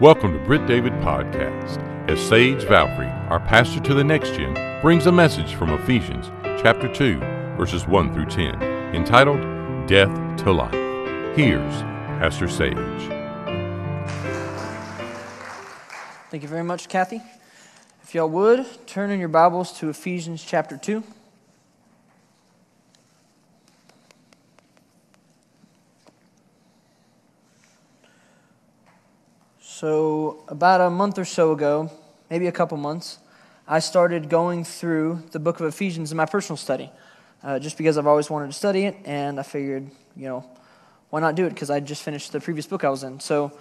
Welcome to Britt David Podcast, as Sage Valfrey, our pastor to the next gen, brings a message from Ephesians chapter 2, verses 1 through 10, entitled Death to Life. Here's Pastor Sage. Thank you very much, Kathy. If y'all would, turn in your Bibles to Ephesians chapter 2. So, about a month or so ago, maybe a couple months, I started going through the book of Ephesians in my personal study, uh, just because I've always wanted to study it, and I figured, you know, why not do it? Because I just finished the previous book I was in. So,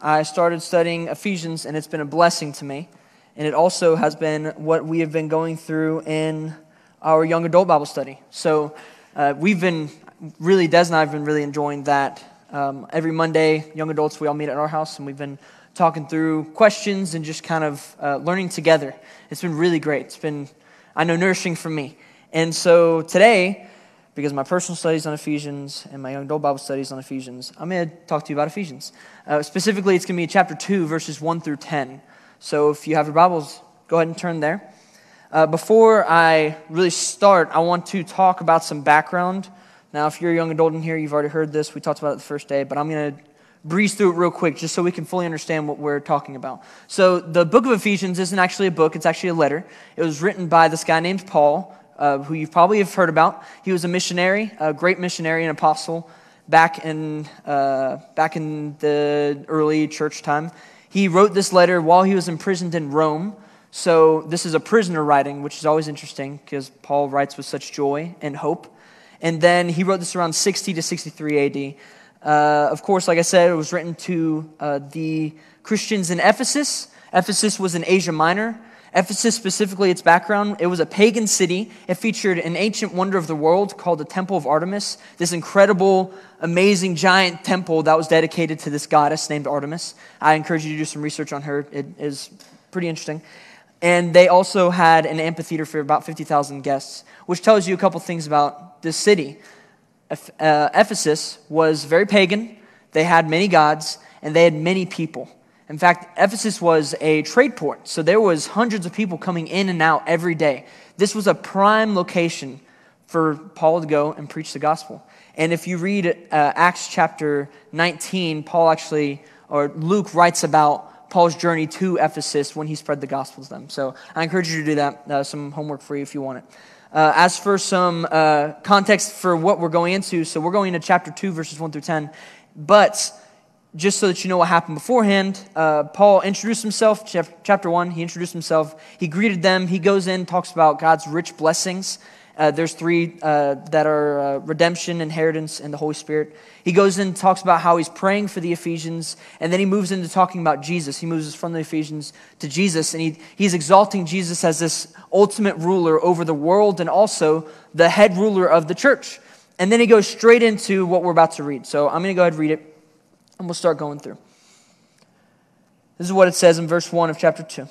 I started studying Ephesians, and it's been a blessing to me. And it also has been what we have been going through in our young adult Bible study. So, uh, we've been really, Des and I have been really enjoying that um, every Monday, young adults, we all meet at our house, and we've been talking through questions and just kind of uh, learning together. It's been really great. It's been, I know, nourishing for me. And so today, because my personal studies on Ephesians and my young adult Bible studies on Ephesians, I'm going to talk to you about Ephesians. Uh, specifically, it's going to be chapter 2, verses 1 through 10. So if you have your Bibles, go ahead and turn there. Uh, before I really start, I want to talk about some background now, if you're a young adult in here, you've already heard this. We talked about it the first day, but I'm going to breeze through it real quick just so we can fully understand what we're talking about. So, the book of Ephesians isn't actually a book, it's actually a letter. It was written by this guy named Paul, uh, who you probably have heard about. He was a missionary, a great missionary and apostle back in, uh, back in the early church time. He wrote this letter while he was imprisoned in Rome. So, this is a prisoner writing, which is always interesting because Paul writes with such joy and hope. And then he wrote this around 60 to 63 AD. Uh, of course, like I said, it was written to uh, the Christians in Ephesus. Ephesus was in Asia Minor. Ephesus, specifically, its background, it was a pagan city. It featured an ancient wonder of the world called the Temple of Artemis, this incredible, amazing, giant temple that was dedicated to this goddess named Artemis. I encourage you to do some research on her, it is pretty interesting. And they also had an amphitheater for about 50,000 guests, which tells you a couple things about this city. Uh, Ephesus was very pagan, they had many gods, and they had many people. In fact, Ephesus was a trade port, so there was hundreds of people coming in and out every day. This was a prime location for Paul to go and preach the gospel. And if you read uh, Acts chapter 19, Paul actually, or Luke writes about Paul's journey to Ephesus when he spread the gospel to them. So I encourage you to do that. Uh, some homework for you if you want it. Uh, as for some uh, context for what we're going into, so we're going into chapter 2, verses 1 through 10. But just so that you know what happened beforehand, uh, Paul introduced himself, chapter 1, he introduced himself. He greeted them. He goes in, talks about God's rich blessings. Uh, there's three uh, that are uh, redemption, inheritance, and the Holy Spirit. He goes in and talks about how he's praying for the Ephesians, and then he moves into talking about Jesus. He moves from the Ephesians to Jesus, and he, he's exalting Jesus as this ultimate ruler over the world and also the head ruler of the church. And then he goes straight into what we're about to read. So I'm going to go ahead and read it, and we'll start going through. This is what it says in verse 1 of chapter 2.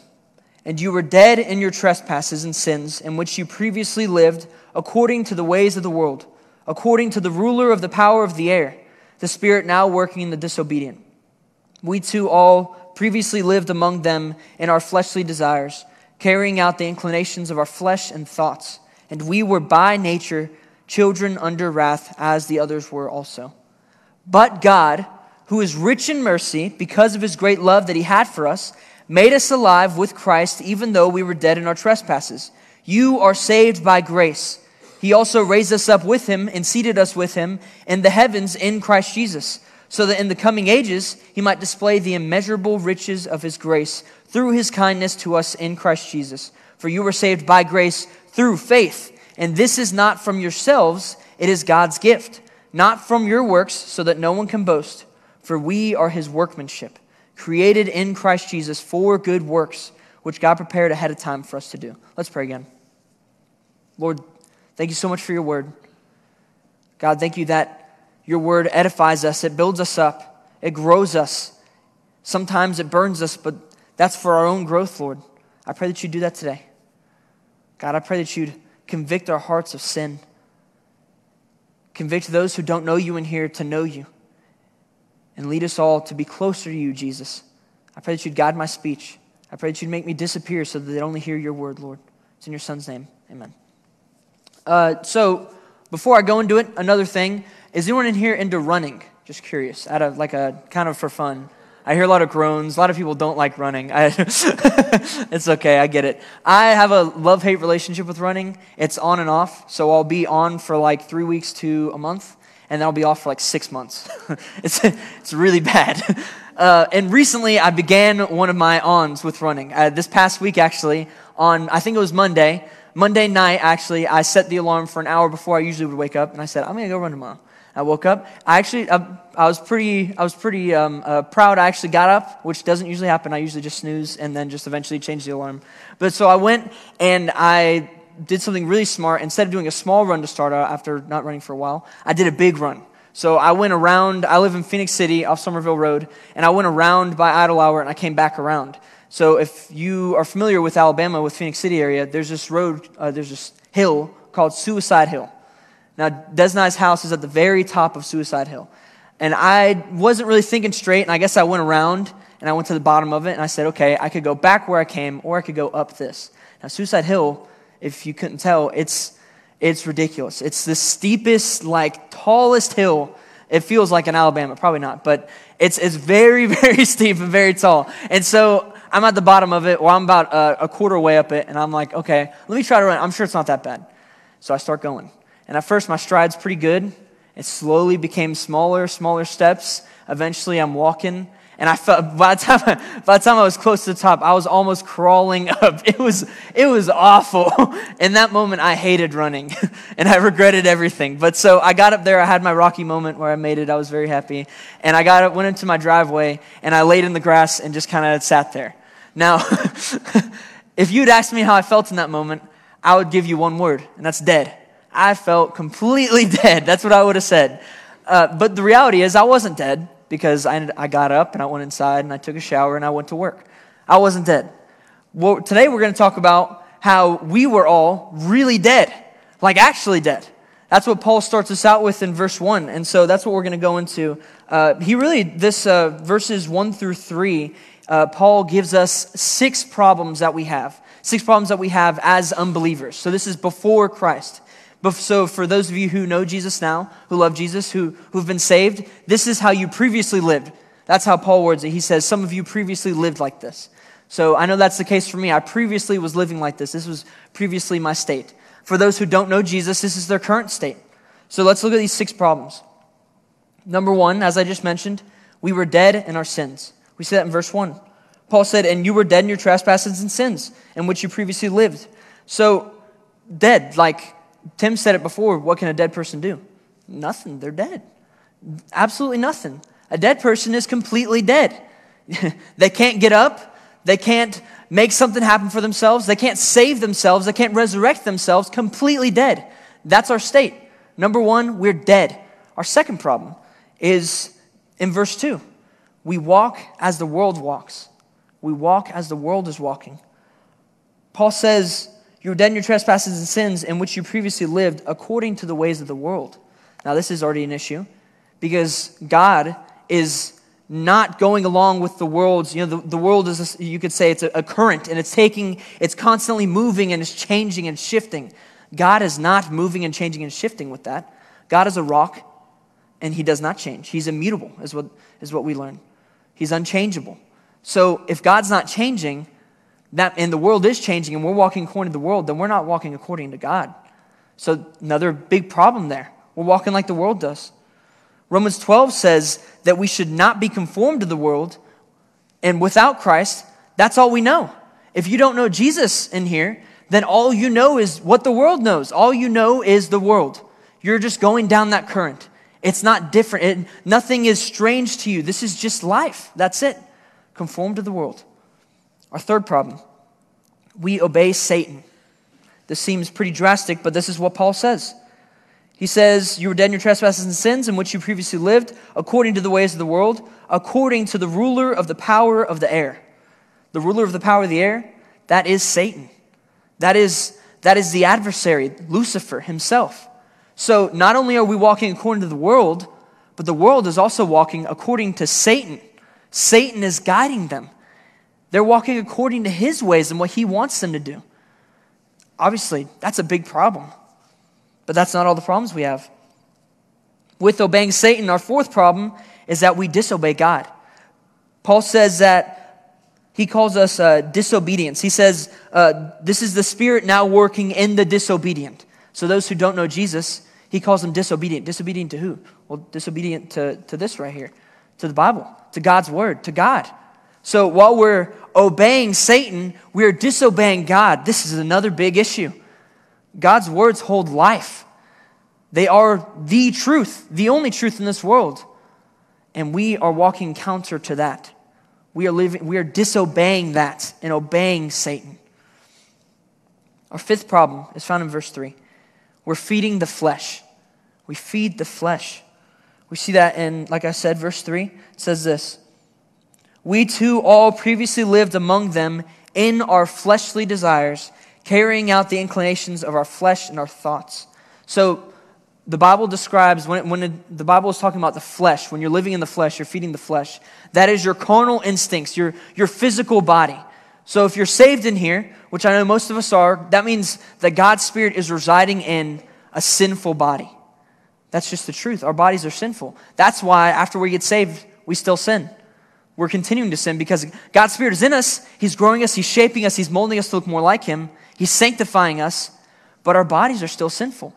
And you were dead in your trespasses and sins, in which you previously lived according to the ways of the world, according to the ruler of the power of the air, the spirit now working in the disobedient. We too all previously lived among them in our fleshly desires, carrying out the inclinations of our flesh and thoughts. And we were by nature children under wrath, as the others were also. But God, who is rich in mercy, because of his great love that he had for us, made us alive with Christ, even though we were dead in our trespasses. You are saved by grace. He also raised us up with him and seated us with him in the heavens in Christ Jesus, so that in the coming ages he might display the immeasurable riches of his grace through his kindness to us in Christ Jesus. For you were saved by grace through faith. And this is not from yourselves, it is God's gift, not from your works, so that no one can boast. For we are his workmanship created in Christ Jesus for good works, which God prepared ahead of time for us to do. Let's pray again. Lord, thank you so much for your word. God, thank you that your word edifies us, it builds us up, it grows us. Sometimes it burns us, but that's for our own growth, Lord. I pray that you do that today. God, I pray that you'd convict our hearts of sin. Convict those who don't know you in here to know you and lead us all to be closer to you, Jesus. I pray that you'd guide my speech. I pray that you'd make me disappear so that they'd only hear your word, Lord. It's in your son's name. Amen. Uh, so, before I go into it, another thing is anyone in here into running? Just curious, out of like a kind of for fun. I hear a lot of groans. A lot of people don't like running. I, it's okay, I get it. I have a love hate relationship with running. It's on and off. So I'll be on for like three weeks to a month, and then I'll be off for like six months. it's, it's really bad. Uh, and recently I began one of my ons with running. Uh, this past week, actually, on I think it was Monday. Monday night, actually, I set the alarm for an hour before I usually would wake up, and I said, I'm going to go run tomorrow. I woke up. I actually, I, I was pretty, I was pretty um, uh, proud. I actually got up, which doesn't usually happen. I usually just snooze and then just eventually change the alarm. But so I went and I did something really smart. Instead of doing a small run to start out after not running for a while, I did a big run. So I went around. I live in Phenix City off Summerville Road, and I went around by Idle Hour and I came back around. So if you are familiar with Alabama, with Phenix City area, there's this road, uh, there's this hill called Suicide Hill. Now, Desnai's house is at the very top of Suicide Hill. And I wasn't really thinking straight, and I guess I went around and I went to the bottom of it, and I said, okay, I could go back where I came, or I could go up this. Now, Suicide Hill, if you couldn't tell, it's, it's ridiculous. It's the steepest, like, tallest hill. It feels like in Alabama, probably not, but it's, it's very, very steep and very tall. And so I'm at the bottom of it, or I'm about a, a quarter way up it, and I'm like, okay, let me try to run. I'm sure it's not that bad. So I start going. And at first, my stride's pretty good. It slowly became smaller, smaller steps. Eventually, I'm walking. And I felt, by the, time I, by the time I was close to the top, I was almost crawling up. It was, it was awful. In that moment, I hated running and I regretted everything. But so I got up there. I had my rocky moment where I made it. I was very happy. And I got up, went into my driveway, and I laid in the grass and just kind of sat there. Now, if you'd asked me how I felt in that moment, I would give you one word, and that's dead. I felt completely dead. That's what I would have said. Uh, but the reality is, I wasn't dead because I, I got up and I went inside and I took a shower and I went to work. I wasn't dead. Well, today we're going to talk about how we were all really dead, like actually dead. That's what Paul starts us out with in verse 1. And so that's what we're going to go into. Uh, he really, this uh, verses 1 through 3, uh, Paul gives us six problems that we have, six problems that we have as unbelievers. So this is before Christ. So for those of you who know Jesus now, who love Jesus, who, who've been saved, this is how you previously lived. That's how Paul words it. He says, Some of you previously lived like this. So I know that's the case for me. I previously was living like this. This was previously my state. For those who don't know Jesus, this is their current state. So let's look at these six problems. Number one, as I just mentioned, we were dead in our sins. We see that in verse one. Paul said, And you were dead in your trespasses and sins in which you previously lived. So, dead, like Tim said it before what can a dead person do? Nothing. They're dead. Absolutely nothing. A dead person is completely dead. they can't get up. They can't make something happen for themselves. They can't save themselves. They can't resurrect themselves. Completely dead. That's our state. Number one, we're dead. Our second problem is in verse 2. We walk as the world walks. We walk as the world is walking. Paul says, You're dead in your trespasses and sins in which you previously lived according to the ways of the world. Now, this is already an issue because God is not going along with the world's, you know, the, the world is, a, you could say it's a, a current and it's taking, it's constantly moving and it's changing and shifting. God is not moving and changing and shifting with that. God is a rock and he does not change. He's immutable, is what, is what we learn. He's unchangeable. So if God's not changing, that, and the world is changing and we're walking according to the world, then we're not walking according to God. So, another big problem there. We're walking like the world does. Romans 12 says that we should not be conformed to the world, and without Christ, that's all we know. If you don't know Jesus in here, then all you know is what the world knows. All you know is the world. You're just going down that current. It's not different. It, nothing is strange to you. This is just life. That's it. Conform to the world. Our third problem we obey Satan. This seems pretty drastic, but this is what Paul says. He says, You were dead in your trespasses and sins in which you previously lived, according to the ways of the world, according to the ruler of the power of the air. The ruler of the power of the air, that is Satan. That is, that is the adversary, Lucifer himself. So not only are we walking according to the world, but the world is also walking according to Satan. Satan is guiding them. They're walking according to his ways and what he wants them to do. Obviously, that's a big problem. But that's not all the problems we have. With obeying Satan, our fourth problem is that we disobey God. Paul says that he calls us uh, disobedience. He says, uh, This is the spirit now working in the disobedient. So, those who don't know Jesus, he calls them disobedient. Disobedient to who? Well, disobedient to, to this right here, to the Bible, to God's word, to God. So while we're obeying Satan, we're disobeying God. This is another big issue. God's words hold life, they are the truth, the only truth in this world. And we are walking counter to that. We are, living, we are disobeying that and obeying Satan. Our fifth problem is found in verse 3. We're feeding the flesh. We feed the flesh. We see that in, like I said, verse 3. It says this We too all previously lived among them in our fleshly desires, carrying out the inclinations of our flesh and our thoughts. So, the Bible describes, when, when the Bible is talking about the flesh, when you're living in the flesh, you're feeding the flesh. That is your carnal instincts, your, your physical body. So if you're saved in here, which I know most of us are, that means that God's Spirit is residing in a sinful body. That's just the truth. Our bodies are sinful. That's why after we get saved, we still sin. We're continuing to sin because God's Spirit is in us. He's growing us, He's shaping us, He's molding us to look more like Him, He's sanctifying us, but our bodies are still sinful.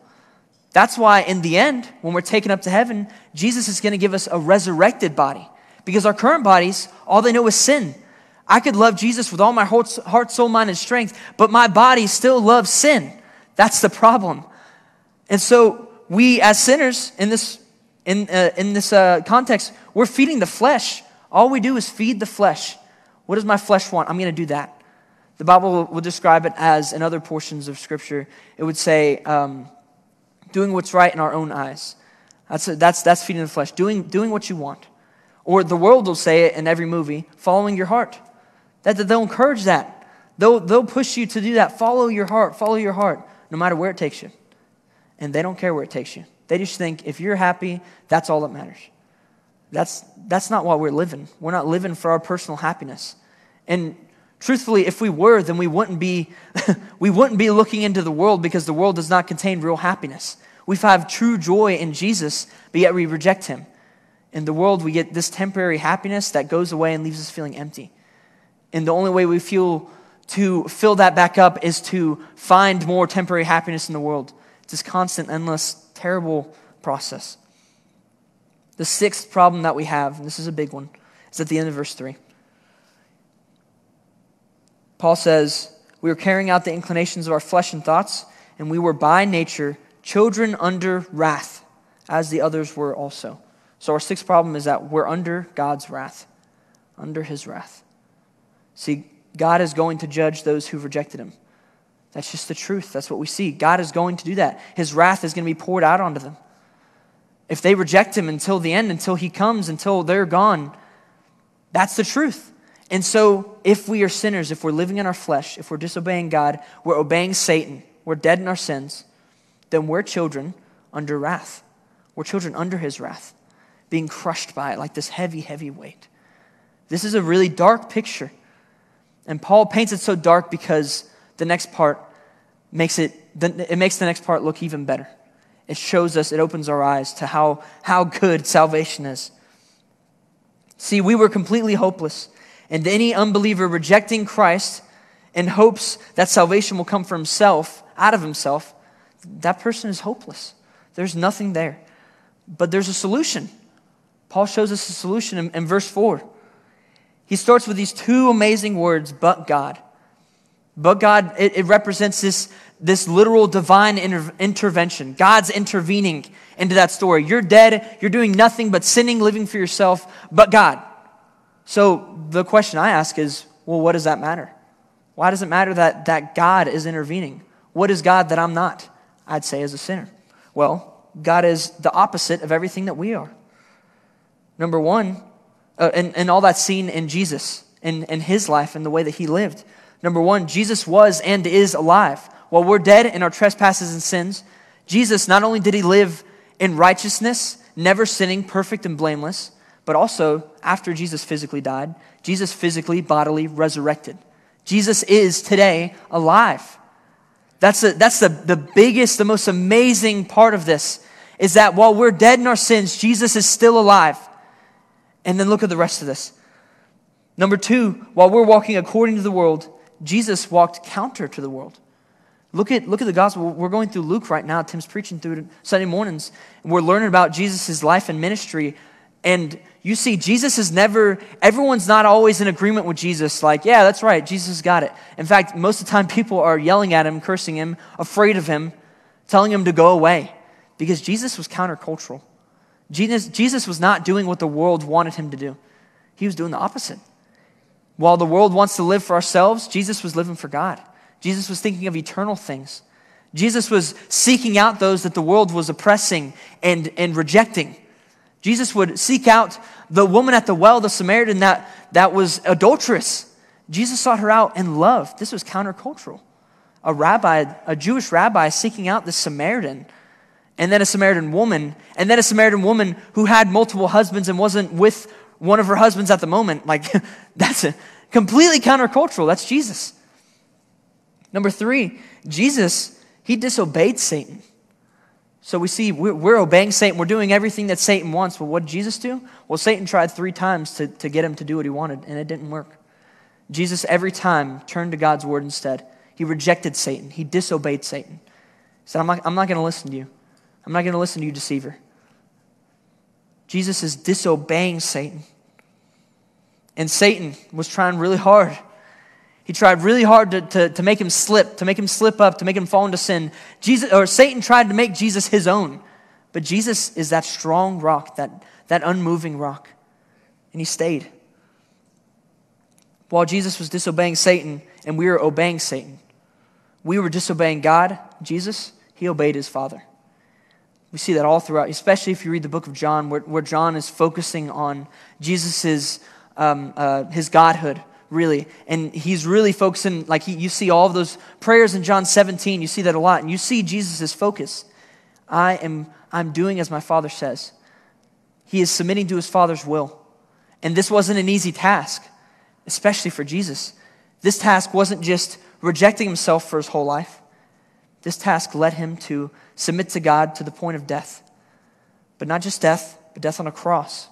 That's why, in the end, when we're taken up to heaven, Jesus is going to give us a resurrected body. Because our current bodies, all they know is sin. I could love Jesus with all my heart, soul, mind, and strength, but my body still loves sin. That's the problem. And so, we as sinners in this, in, uh, in this uh, context, we're feeding the flesh. All we do is feed the flesh. What does my flesh want? I'm going to do that. The Bible will describe it as, in other portions of Scripture, it would say, um, doing what's right in our own eyes. That's, that's, that's feeding the flesh, doing, doing what you want. Or the world will say it in every movie, following your heart. That, that they'll encourage that. They'll, they'll push you to do that. Follow your heart, follow your heart, no matter where it takes you. And they don't care where it takes you. They just think if you're happy, that's all that matters. That's, that's not why we're living. We're not living for our personal happiness. And truthfully, if we were, then we wouldn't be, we wouldn't be looking into the world because the world does not contain real happiness. We have true joy in Jesus, but yet we reject him. In the world, we get this temporary happiness that goes away and leaves us feeling empty. And the only way we feel to fill that back up is to find more temporary happiness in the world. It's this constant, endless, terrible process. The sixth problem that we have, and this is a big one, is at the end of verse 3. Paul says, We were carrying out the inclinations of our flesh and thoughts, and we were by nature children under wrath, as the others were also. So, our sixth problem is that we're under God's wrath, under his wrath. See, God is going to judge those who rejected him. That's just the truth. That's what we see. God is going to do that. His wrath is going to be poured out onto them. If they reject him until the end, until he comes, until they're gone, that's the truth. And so, if we are sinners, if we're living in our flesh, if we're disobeying God, we're obeying Satan, we're dead in our sins, then we're children under wrath. We're children under his wrath, being crushed by it like this heavy, heavy weight. This is a really dark picture. And Paul paints it so dark because the next part makes it, it makes the next part look even better. It shows us, it opens our eyes to how, how good salvation is. See, we were completely hopeless. And any unbeliever rejecting Christ in hopes that salvation will come for himself, out of himself, that person is hopeless. There's nothing there. But there's a solution. Paul shows us a solution in, in verse 4. He starts with these two amazing words, but God. But God, it, it represents this, this literal divine inter- intervention. God's intervening into that story. You're dead, you're doing nothing but sinning, living for yourself, but God. So the question I ask is well, what does that matter? Why does it matter that, that God is intervening? What is God that I'm not? I'd say as a sinner. Well, God is the opposite of everything that we are. Number one, uh, and, and all that's seen in Jesus, in, in his life, and the way that he lived. Number one, Jesus was and is alive. While we're dead in our trespasses and sins, Jesus, not only did he live in righteousness, never sinning, perfect and blameless, But also, after Jesus physically died, Jesus physically, bodily resurrected. Jesus is today alive. That's, the, that's the, the biggest, the most amazing part of this is that while we're dead in our sins, Jesus is still alive. And then look at the rest of this. Number two, while we're walking according to the world, Jesus walked counter to the world. Look at, look at the gospel. We're going through Luke right now. Tim's preaching through it Sunday mornings. We're learning about Jesus' life and ministry. And you see, Jesus is never, everyone's not always in agreement with Jesus. Like, yeah, that's right, Jesus got it. In fact, most of the time, people are yelling at him, cursing him, afraid of him, telling him to go away. Because Jesus was countercultural. Jesus, Jesus was not doing what the world wanted him to do, he was doing the opposite. While the world wants to live for ourselves, Jesus was living for God. Jesus was thinking of eternal things. Jesus was seeking out those that the world was oppressing and, and rejecting. Jesus would seek out the woman at the well, the Samaritan that, that was adulterous. Jesus sought her out in love. This was countercultural. A rabbi, a Jewish rabbi, seeking out the Samaritan, and then a Samaritan woman, and then a Samaritan woman who had multiple husbands and wasn't with one of her husbands at the moment. Like, that's a, completely countercultural. That's Jesus. Number three, Jesus, he disobeyed Satan. So we see we're, obeying Satan. We're doing everything that Satan wants. But what did Jesus do? Well, Satan tried three times to, to get him to do what he wanted, and it didn't work. Jesus, every time, turned to God's word instead. He rejected Satan, he disobeyed Satan. He said, I'm not, I'm not going to listen to you. I'm not going to listen to you, deceiver. Jesus is disobeying Satan. And Satan was trying really hard. He tried really hard to, to, to make him slip, to make him slip up, to make him fall into sin. Jesus, or Satan tried to make Jesus his own. But Jesus is that strong rock, that, that unmoving rock. And he stayed. While Jesus was disobeying Satan and we were obeying Satan, we were disobeying God, Jesus, he obeyed his Father. We see that all throughout, especially if you read the book of John, where, where John is focusing on Jesus' um, uh, his godhood, really. And he's really focusing, like he, you see all of those prayers in John 17, you see that a lot. And you see Jesus' focus. I am I'm doing as my father says. He is submitting to his father's will. And this wasn't an easy task, especially for Jesus. This task wasn't just rejecting himself for his whole life. This task led him to submit to God to the point of death. But not just death, but death on a cross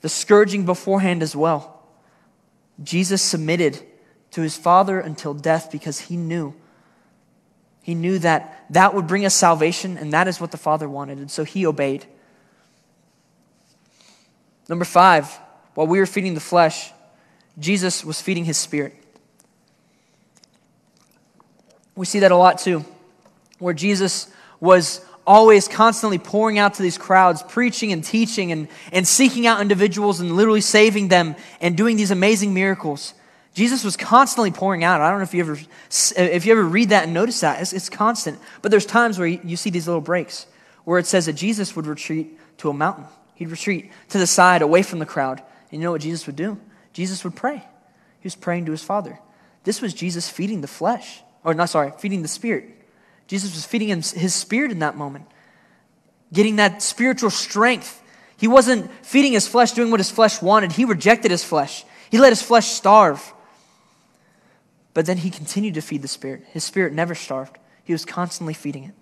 the scourging beforehand as well. Jesus submitted to his Father until death because he knew. He knew that that would bring us salvation, and that is what the Father wanted, and so he obeyed. Number five, while we were feeding the flesh, Jesus was feeding his spirit. We see that a lot too, where Jesus was always constantly pouring out to these crowds, preaching and teaching and, and seeking out individuals and literally saving them and doing these amazing miracles. Jesus was constantly pouring out. I don't know if you ever, if you ever read that and notice that. It's, it's constant. But there's times where you, see these little breaks where it says that Jesus would retreat to a mountain. He'd retreat to the side, away from the crowd. And you know what Jesus would do? Jesus would pray. He was praying to his Father. This was Jesus feeding the flesh, or not sorry, feeding the spirit. Jesus was feeding him his spirit in that moment, getting that spiritual strength. He wasn't feeding his flesh, doing what his flesh wanted. He rejected his flesh, he let his flesh starve. But then he continued to feed the spirit. His spirit never starved, he was constantly feeding it.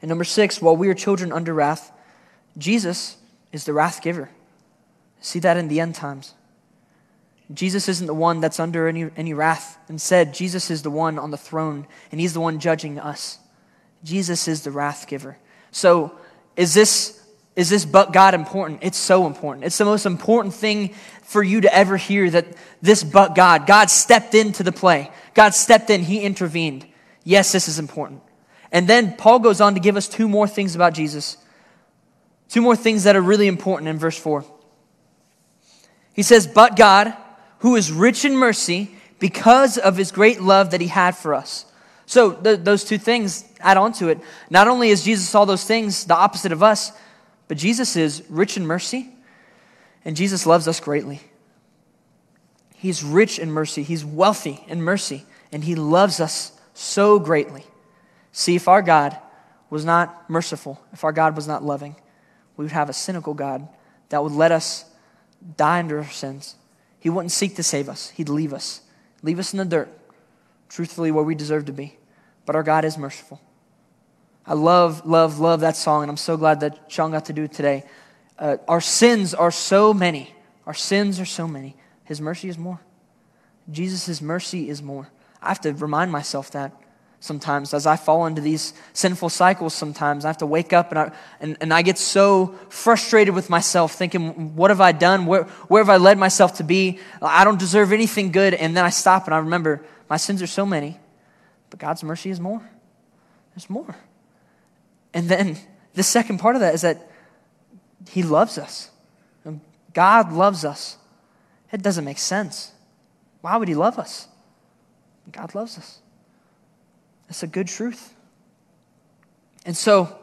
And number six, while we are children under wrath, Jesus is the wrath giver. See that in the end times. Jesus isn't the one that's under any, any wrath. Instead, Jesus is the one on the throne, and he's the one judging us. Jesus is the wrath giver. So, is this, is this but God important? It's so important. It's the most important thing for you to ever hear that this but God, God stepped into the play. God stepped in, he intervened. Yes, this is important. And then Paul goes on to give us two more things about Jesus. Two more things that are really important in verse 4. He says, But God, who is rich in mercy because of his great love that he had for us. So th- those two things add on to it. Not only is Jesus all those things, the opposite of us, but Jesus is rich in mercy, and Jesus loves us greatly. He's rich in mercy, he's wealthy in mercy, and he loves us so greatly. See, if our God was not merciful, if our God was not loving, we would have a cynical God that would let us die under our sins. He wouldn't seek to save us, He'd leave us, leave us in the dirt, truthfully, where we deserve to be. But our God is merciful. I love, love, love that song, and I'm so glad that Sean got to do it today. Uh, our sins are so many. Our sins are so many. His mercy is more. Jesus' mercy is more. I have to remind myself that sometimes as I fall into these sinful cycles sometimes. I have to wake up and I, and, and I get so frustrated with myself thinking, what have I done? Where, where have I led myself to be? I don't deserve anything good. And then I stop and I remember my sins are so many, but God's mercy is more. There's more. And then the second part of that is that He loves us. God loves us. It doesn't make sense. Why would He love us? God loves us. That's a good truth. And so,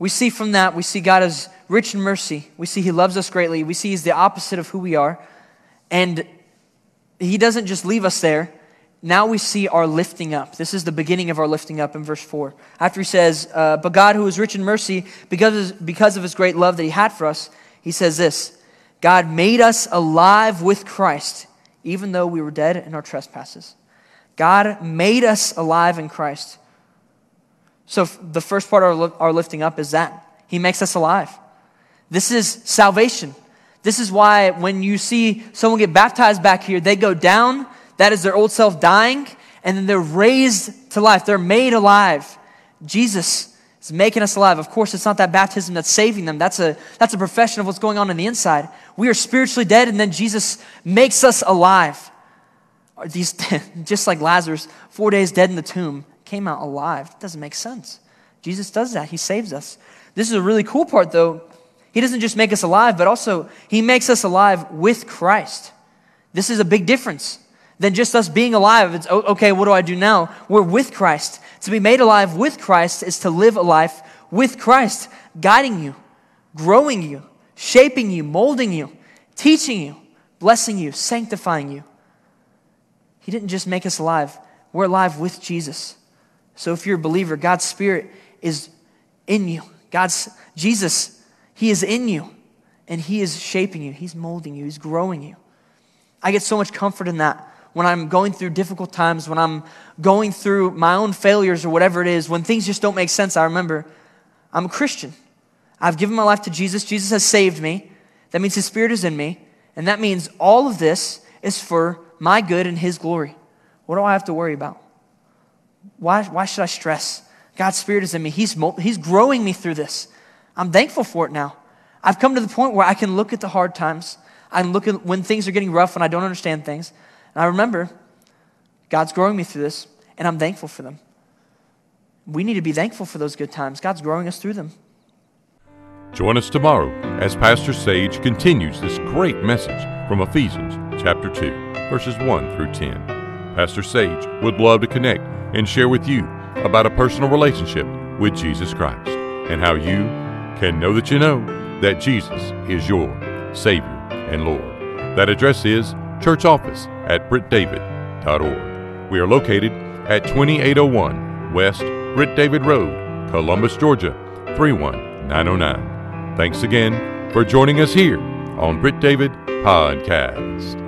we see from that, we see God as rich in mercy. We see He loves us greatly. We see He's the opposite of who we are. And He doesn't just leave us there. Now we see our lifting up. This is the beginning of our lifting up in verse 4. After He says, uh, But God, who is rich in mercy, because of, because of His great love that He had for us, He says this God made us alive with Christ, even though we were dead in our trespasses. God made us alive in Christ. So, the first part of our lifting up is that He makes us alive. This is salvation. This is why when you see someone get baptized back here, they go down, that is their old self dying, and then they're raised to life. They're made alive. Jesus is making us alive. Of course, it's not that baptism that's saving them. That's a, that's a profession of what's going on in the inside. We are spiritually dead, and then Jesus makes us alive these, just like Lazarus, four days dead in the tomb, came out alive. It doesn't make sense. Jesus does that. He saves us. This is a really cool part, though. He doesn't just make us alive, but also He makes us alive with Christ. This is a big difference than just us being alive. It's, oh, okay, what do I do now? We're with Christ. To be made alive with Christ is to live a life with Christ, guiding you, growing you, shaping you, molding you, teaching you, blessing you, sanctifying you. He didn't just make us alive, we're alive with Jesus. So if you're a believer, God's Spirit is in you. God's Jesus, He is in you, and He is shaping you, He's molding you, He's growing you. I get so much comfort in that when I'm going through difficult times, when I'm going through my own failures or whatever it is, when things just don't make sense. I remember I'm a Christian. I've given my life to Jesus. Jesus has saved me. That means His Spirit is in me. And that means all of this is for my good and His glory. What do I have to worry about? Why, why should I stress? God's Spirit is in me. He's, he's growing me through this. I'm thankful for it now. I've come to the point where I can look at the hard times. I look at when things are getting rough and I don't understand things. And I remember God's growing me through this, and I'm thankful for them. We need to be thankful for those good times. God's growing us through them. Join us tomorrow as Pastor Sage continues this great message from Ephesians chapter 2 verses 1 through 10. Pastor Sage would love to connect and share with you about a personal relationship with Jesus Christ and how you can know that you know that Jesus is your Savior and Lord. That address is church office at brittdavid.org. We are located at 2801 West Britt David Road, Columbus, Georgia 31909. Thanks again for joining us here on Britt David Podcast.